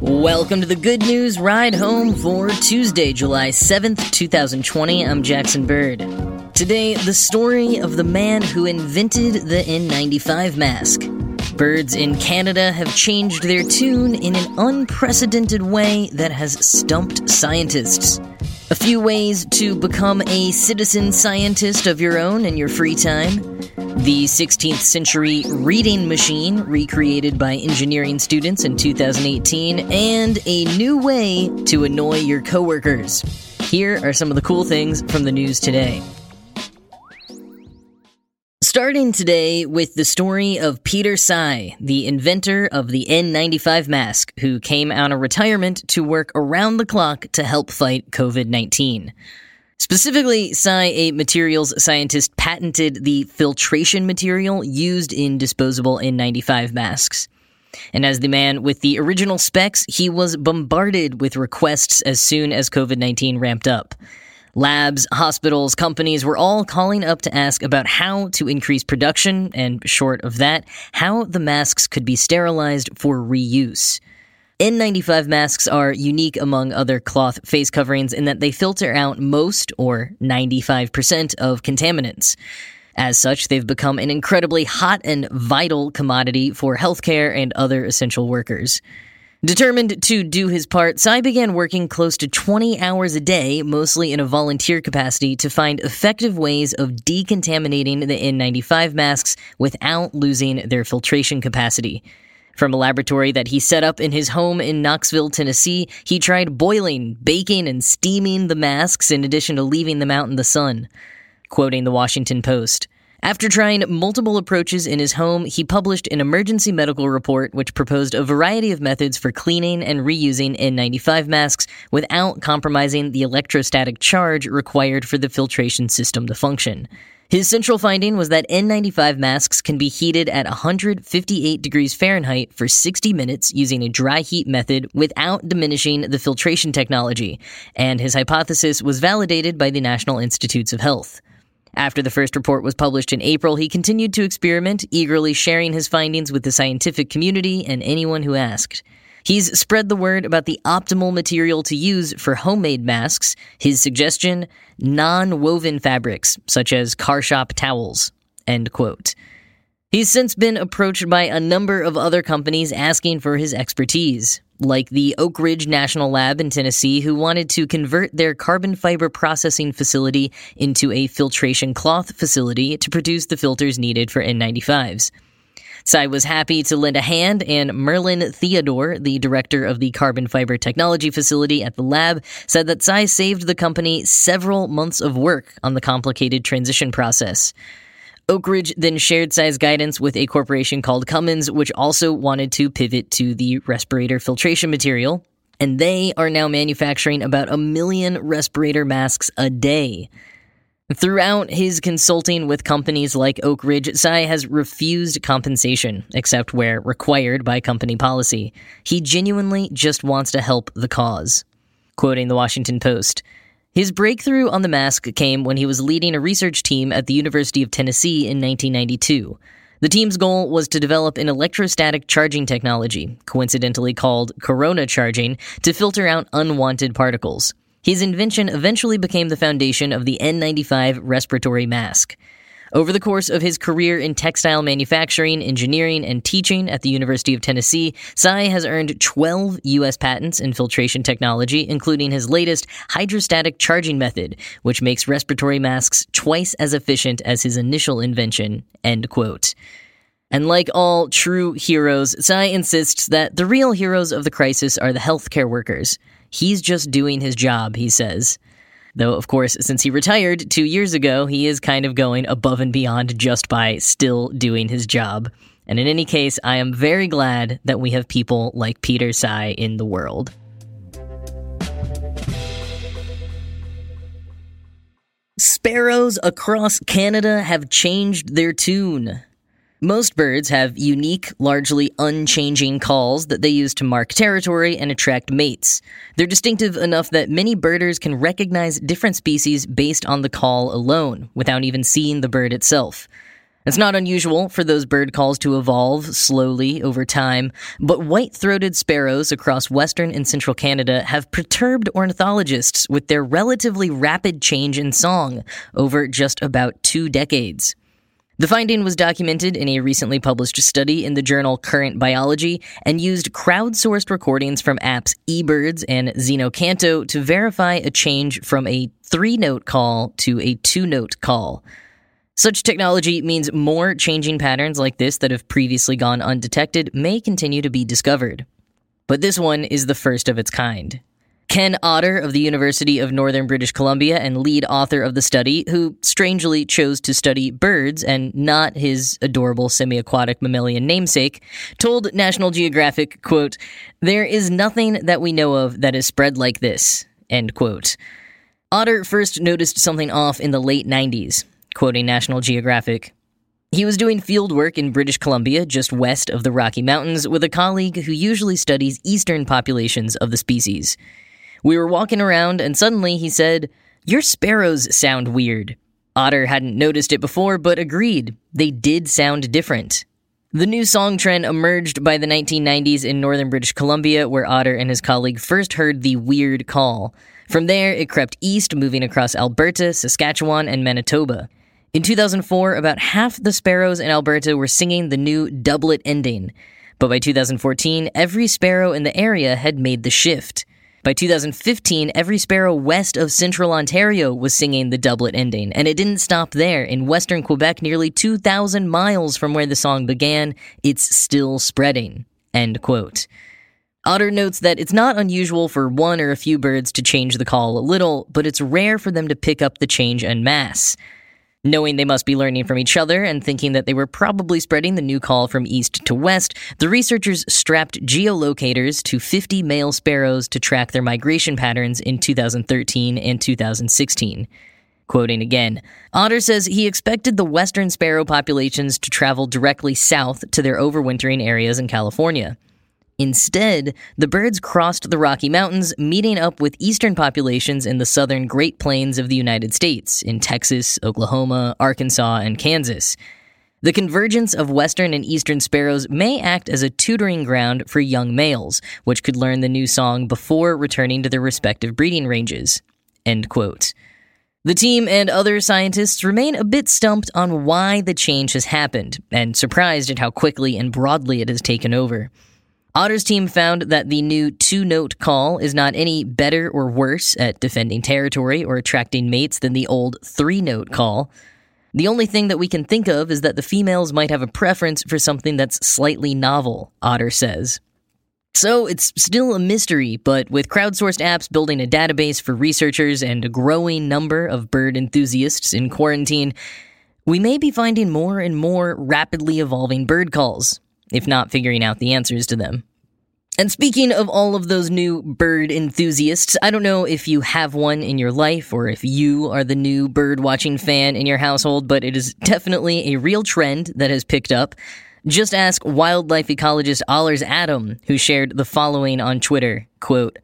Welcome to the Good News Ride Home for Tuesday, July 7th, 2020. I'm Jackson Bird. Today, the story of the man who invented the N95 mask. Birds in Canada have changed their tune in an unprecedented way that has stumped scientists. A few ways to become a citizen scientist of your own in your free time. The 16th century reading machine, recreated by engineering students in 2018, and a new way to annoy your coworkers. Here are some of the cool things from the news today. Starting today with the story of Peter Tsai, the inventor of the N95 mask, who came out of retirement to work around the clock to help fight COVID 19. Specifically, Tsai, a materials scientist, patented the filtration material used in disposable N95 masks. And as the man with the original specs, he was bombarded with requests as soon as COVID 19 ramped up. Labs, hospitals, companies were all calling up to ask about how to increase production, and short of that, how the masks could be sterilized for reuse. N95 masks are unique among other cloth face coverings in that they filter out most, or 95%, of contaminants. As such, they've become an incredibly hot and vital commodity for healthcare and other essential workers. Determined to do his part, Tsai began working close to 20 hours a day, mostly in a volunteer capacity, to find effective ways of decontaminating the N95 masks without losing their filtration capacity. From a laboratory that he set up in his home in Knoxville, Tennessee, he tried boiling, baking, and steaming the masks in addition to leaving them out in the sun. Quoting the Washington Post, after trying multiple approaches in his home, he published an emergency medical report which proposed a variety of methods for cleaning and reusing N95 masks without compromising the electrostatic charge required for the filtration system to function. His central finding was that N95 masks can be heated at 158 degrees Fahrenheit for 60 minutes using a dry heat method without diminishing the filtration technology, and his hypothesis was validated by the National Institutes of Health. After the first report was published in April, he continued to experiment, eagerly sharing his findings with the scientific community and anyone who asked. He's spread the word about the optimal material to use for homemade masks. His suggestion non woven fabrics, such as car shop towels. End quote. He's since been approached by a number of other companies asking for his expertise like the Oak Ridge National Lab in Tennessee, who wanted to convert their carbon fiber processing facility into a filtration cloth facility to produce the filters needed for N95s. Tsai was happy to lend a hand, and Merlin Theodore, the director of the carbon fiber technology facility at the lab, said that Tsai saved the company several months of work on the complicated transition process. Oak Ridge then shared Tsai's guidance with a corporation called Cummins, which also wanted to pivot to the respirator filtration material. And they are now manufacturing about a million respirator masks a day. Throughout his consulting with companies like Oak Ridge, Tsai has refused compensation, except where required by company policy. He genuinely just wants to help the cause. Quoting the Washington Post, his breakthrough on the mask came when he was leading a research team at the University of Tennessee in 1992. The team's goal was to develop an electrostatic charging technology, coincidentally called corona charging, to filter out unwanted particles. His invention eventually became the foundation of the N95 respiratory mask. Over the course of his career in textile manufacturing, engineering, and teaching at the University of Tennessee, Tsai has earned 12 U.S. patents in filtration technology, including his latest hydrostatic charging method, which makes respiratory masks twice as efficient as his initial invention. End quote. And like all true heroes, Tsai insists that the real heroes of the crisis are the healthcare workers. He's just doing his job, he says. Though, of course, since he retired two years ago, he is kind of going above and beyond just by still doing his job. And in any case, I am very glad that we have people like Peter Tsai in the world. Sparrows across Canada have changed their tune. Most birds have unique, largely unchanging calls that they use to mark territory and attract mates. They're distinctive enough that many birders can recognize different species based on the call alone, without even seeing the bird itself. It's not unusual for those bird calls to evolve slowly over time, but white throated sparrows across western and central Canada have perturbed ornithologists with their relatively rapid change in song over just about two decades. The finding was documented in a recently published study in the journal Current Biology and used crowdsourced recordings from apps eBirds and Xenocanto to verify a change from a three note call to a two note call. Such technology means more changing patterns like this that have previously gone undetected may continue to be discovered. But this one is the first of its kind. Ken Otter of the University of Northern British Columbia and lead author of the study, who strangely chose to study birds and not his adorable semi-aquatic mammalian namesake, told National Geographic, quote, "There is nothing that we know of that is spread like this." End quote. Otter first noticed something off in the late 90s quoting National Geographic. He was doing field work in British Columbia, just west of the Rocky Mountains, with a colleague who usually studies eastern populations of the species. We were walking around, and suddenly he said, Your sparrows sound weird. Otter hadn't noticed it before, but agreed. They did sound different. The new song trend emerged by the 1990s in northern British Columbia, where Otter and his colleague first heard the weird call. From there, it crept east, moving across Alberta, Saskatchewan, and Manitoba. In 2004, about half the sparrows in Alberta were singing the new doublet ending. But by 2014, every sparrow in the area had made the shift. By 2015, every sparrow west of central Ontario was singing the doublet ending, and it didn't stop there. In western Quebec, nearly 2,000 miles from where the song began, it's still spreading. End quote. Otter notes that it's not unusual for one or a few birds to change the call a little, but it's rare for them to pick up the change en masse. Knowing they must be learning from each other and thinking that they were probably spreading the new call from east to west, the researchers strapped geolocators to 50 male sparrows to track their migration patterns in 2013 and 2016. Quoting again, Otter says he expected the western sparrow populations to travel directly south to their overwintering areas in California. Instead, the birds crossed the Rocky Mountains, meeting up with eastern populations in the southern Great Plains of the United States, in Texas, Oklahoma, Arkansas, and Kansas. The convergence of western and eastern sparrows may act as a tutoring ground for young males, which could learn the new song before returning to their respective breeding ranges. End quote. The team and other scientists remain a bit stumped on why the change has happened, and surprised at how quickly and broadly it has taken over. Otter's team found that the new two note call is not any better or worse at defending territory or attracting mates than the old three note call. The only thing that we can think of is that the females might have a preference for something that's slightly novel, Otter says. So it's still a mystery, but with crowdsourced apps building a database for researchers and a growing number of bird enthusiasts in quarantine, we may be finding more and more rapidly evolving bird calls, if not figuring out the answers to them. And speaking of all of those new bird enthusiasts, I don't know if you have one in your life or if you are the new bird watching fan in your household, but it is definitely a real trend that has picked up. Just ask wildlife ecologist Ahlers Adam, who shared the following on Twitter quote,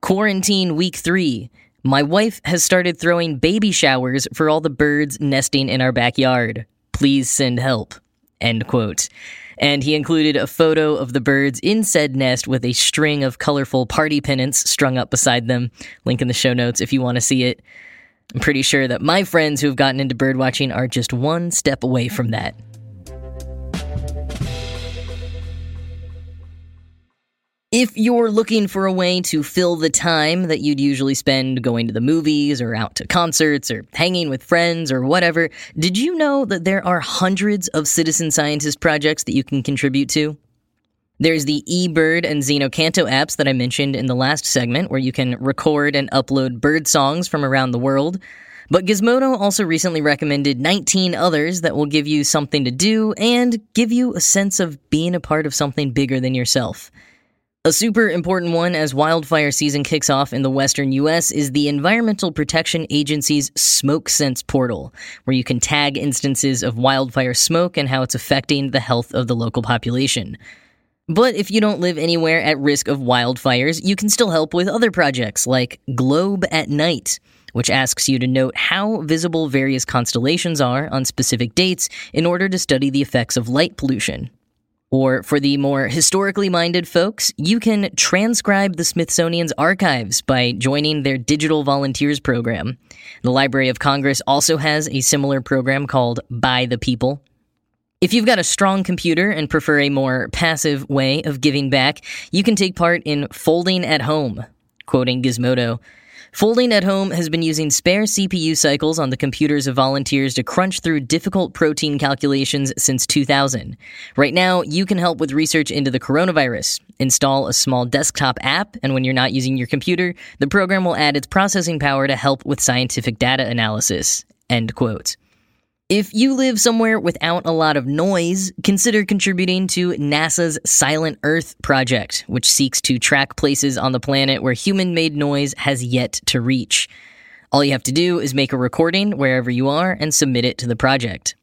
Quarantine week three. My wife has started throwing baby showers for all the birds nesting in our backyard. Please send help. End quote and he included a photo of the birds in said nest with a string of colorful party pennants strung up beside them. Link in the show notes if you want to see it. I'm pretty sure that my friends who have gotten into birdwatching are just one step away from that. If you're looking for a way to fill the time that you'd usually spend going to the movies or out to concerts or hanging with friends or whatever, did you know that there are hundreds of citizen scientist projects that you can contribute to? There's the eBird and Xenocanto apps that I mentioned in the last segment, where you can record and upload bird songs from around the world. But Gizmodo also recently recommended 19 others that will give you something to do and give you a sense of being a part of something bigger than yourself. A super important one as wildfire season kicks off in the western US is the Environmental Protection Agency's Smoke Sense portal, where you can tag instances of wildfire smoke and how it's affecting the health of the local population. But if you don't live anywhere at risk of wildfires, you can still help with other projects like Globe at Night, which asks you to note how visible various constellations are on specific dates in order to study the effects of light pollution. Or for the more historically minded folks, you can transcribe the Smithsonian's archives by joining their Digital Volunteers program. The Library of Congress also has a similar program called By the People. If you've got a strong computer and prefer a more passive way of giving back, you can take part in Folding at Home. Quoting Gizmodo, Folding at Home has been using spare CPU cycles on the computers of volunteers to crunch through difficult protein calculations since 2000. Right now, you can help with research into the coronavirus. Install a small desktop app, and when you're not using your computer, the program will add its processing power to help with scientific data analysis. End quote. If you live somewhere without a lot of noise, consider contributing to NASA's Silent Earth project, which seeks to track places on the planet where human made noise has yet to reach. All you have to do is make a recording wherever you are and submit it to the project.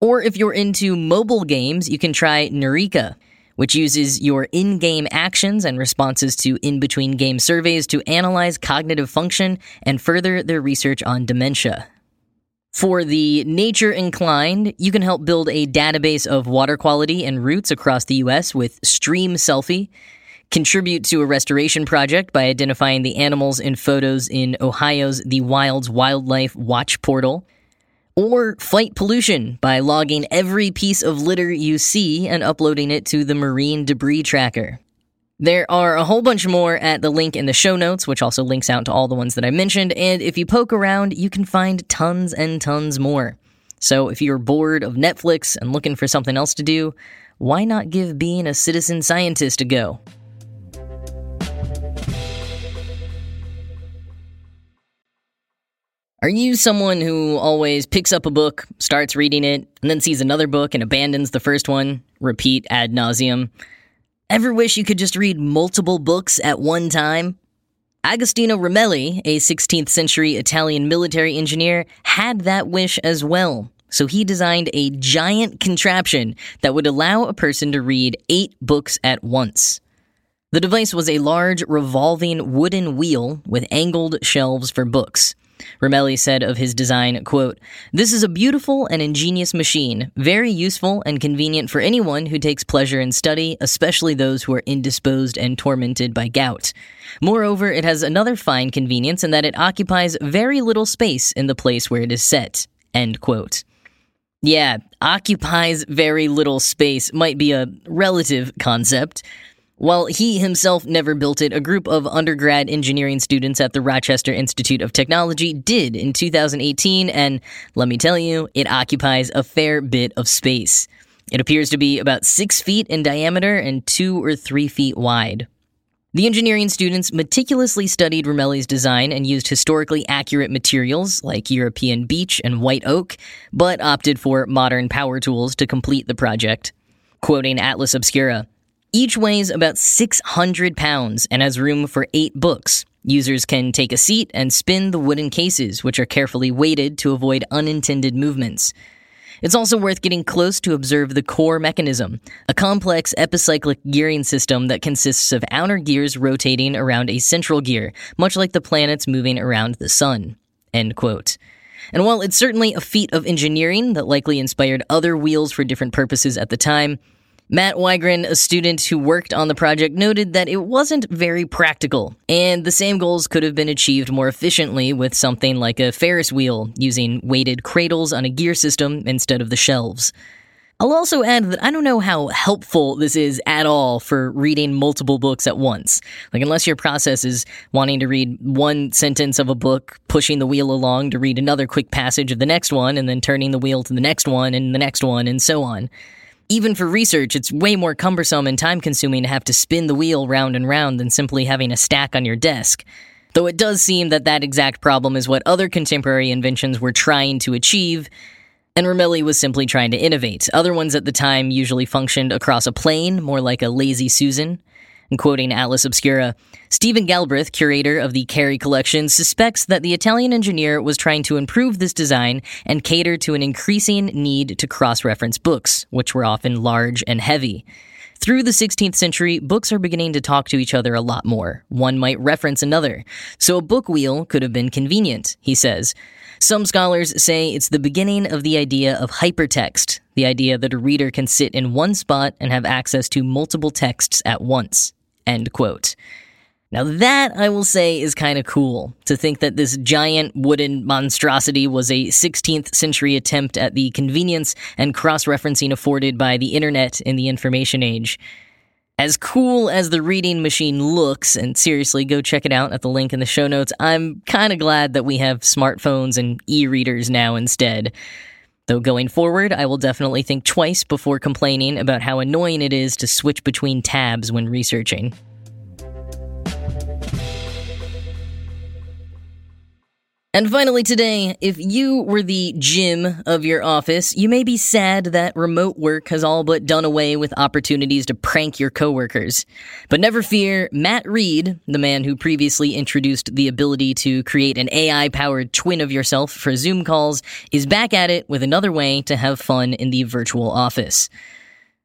Or if you're into mobile games, you can try Neureka, which uses your in game actions and responses to in between game surveys to analyze cognitive function and further their research on dementia. For the nature inclined, you can help build a database of water quality and routes across the US with Stream Selfie. Contribute to a restoration project by identifying the animals in photos in Ohio's The Wilds Wildlife Watch portal. Or fight pollution by logging every piece of litter you see and uploading it to the Marine Debris Tracker. There are a whole bunch more at the link in the show notes, which also links out to all the ones that I mentioned. And if you poke around, you can find tons and tons more. So if you're bored of Netflix and looking for something else to do, why not give being a citizen scientist a go? Are you someone who always picks up a book, starts reading it, and then sees another book and abandons the first one, repeat ad nauseum? Ever wish you could just read multiple books at one time? Agostino Ramelli, a 16th century Italian military engineer, had that wish as well. So he designed a giant contraption that would allow a person to read eight books at once. The device was a large revolving wooden wheel with angled shelves for books. Ramelli said of his design, quote, This is a beautiful and ingenious machine, very useful and convenient for anyone who takes pleasure in study, especially those who are indisposed and tormented by gout. Moreover, it has another fine convenience in that it occupies very little space in the place where it is set. End quote. Yeah, occupies very little space might be a relative concept. While he himself never built it, a group of undergrad engineering students at the Rochester Institute of Technology did in 2018, and let me tell you, it occupies a fair bit of space. It appears to be about six feet in diameter and two or three feet wide. The engineering students meticulously studied Ramelli's design and used historically accurate materials like European beech and white oak, but opted for modern power tools to complete the project. Quoting Atlas Obscura, each weighs about 600 pounds and has room for eight books. Users can take a seat and spin the wooden cases, which are carefully weighted to avoid unintended movements. It's also worth getting close to observe the core mechanism, a complex epicyclic gearing system that consists of outer gears rotating around a central gear, much like the planets moving around the sun. End quote. And while it's certainly a feat of engineering that likely inspired other wheels for different purposes at the time, Matt Wygren, a student who worked on the project, noted that it wasn't very practical, and the same goals could have been achieved more efficiently with something like a Ferris wheel, using weighted cradles on a gear system instead of the shelves. I'll also add that I don't know how helpful this is at all for reading multiple books at once. Like, unless your process is wanting to read one sentence of a book, pushing the wheel along to read another quick passage of the next one, and then turning the wheel to the next one and the next one, and so on. Even for research, it's way more cumbersome and time consuming to have to spin the wheel round and round than simply having a stack on your desk. Though it does seem that that exact problem is what other contemporary inventions were trying to achieve, and Ramelli was simply trying to innovate. Other ones at the time usually functioned across a plane, more like a lazy Susan. Quoting Atlas Obscura, Stephen Galbraith, curator of the Cary collection, suspects that the Italian engineer was trying to improve this design and cater to an increasing need to cross reference books, which were often large and heavy. Through the 16th century, books are beginning to talk to each other a lot more. One might reference another. So a book wheel could have been convenient, he says. Some scholars say it's the beginning of the idea of hypertext, the idea that a reader can sit in one spot and have access to multiple texts at once. End quote. Now, that I will say is kind of cool to think that this giant wooden monstrosity was a 16th century attempt at the convenience and cross referencing afforded by the internet in the information age. As cool as the reading machine looks, and seriously, go check it out at the link in the show notes, I'm kind of glad that we have smartphones and e readers now instead. Though going forward, I will definitely think twice before complaining about how annoying it is to switch between tabs when researching. And finally, today, if you were the Jim of your office, you may be sad that remote work has all but done away with opportunities to prank your coworkers. But never fear, Matt Reed, the man who previously introduced the ability to create an AI powered twin of yourself for Zoom calls, is back at it with another way to have fun in the virtual office.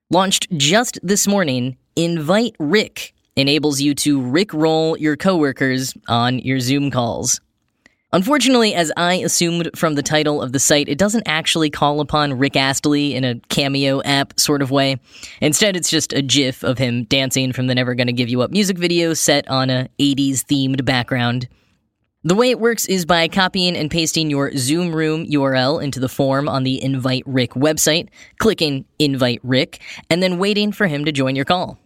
Launched just this morning, Invite Rick enables you to Rickroll your coworkers on your Zoom calls. Unfortunately, as I assumed from the title of the site, it doesn't actually call upon Rick Astley in a cameo app sort of way. Instead, it's just a gif of him dancing from the Never Gonna Give You Up music video set on a 80s themed background. The way it works is by copying and pasting your Zoom Room URL into the form on the Invite Rick website, clicking Invite Rick, and then waiting for him to join your call.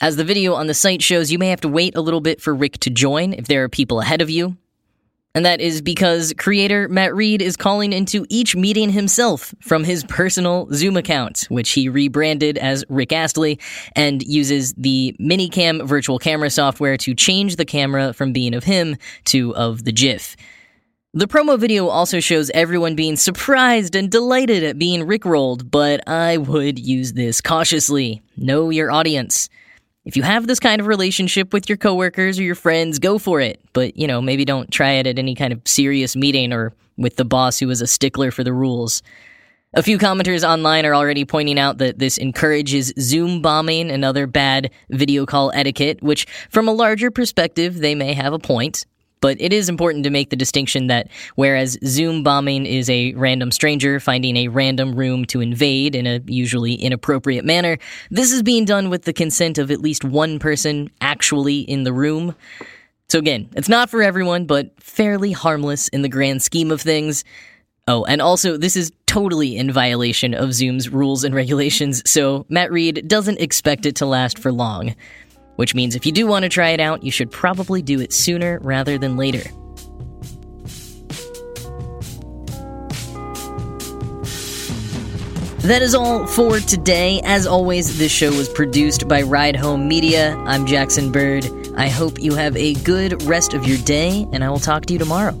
As the video on the site shows, you may have to wait a little bit for Rick to join if there are people ahead of you. And that is because creator Matt Reed is calling into each meeting himself from his personal Zoom account, which he rebranded as Rick Astley, and uses the ManyCam virtual camera software to change the camera from being of him to of the GIF. The promo video also shows everyone being surprised and delighted at being rickrolled, but I would use this cautiously. Know your audience. If you have this kind of relationship with your coworkers or your friends, go for it. But, you know, maybe don't try it at any kind of serious meeting or with the boss who is a stickler for the rules. A few commenters online are already pointing out that this encourages Zoom bombing and other bad video call etiquette, which, from a larger perspective, they may have a point. But it is important to make the distinction that whereas Zoom bombing is a random stranger finding a random room to invade in a usually inappropriate manner, this is being done with the consent of at least one person actually in the room. So again, it's not for everyone, but fairly harmless in the grand scheme of things. Oh, and also, this is totally in violation of Zoom's rules and regulations, so Matt Reed doesn't expect it to last for long which means if you do want to try it out, you should probably do it sooner rather than later. That is all for today. As always, this show was produced by Ride Home Media. I'm Jackson Bird. I hope you have a good rest of your day, and I will talk to you tomorrow.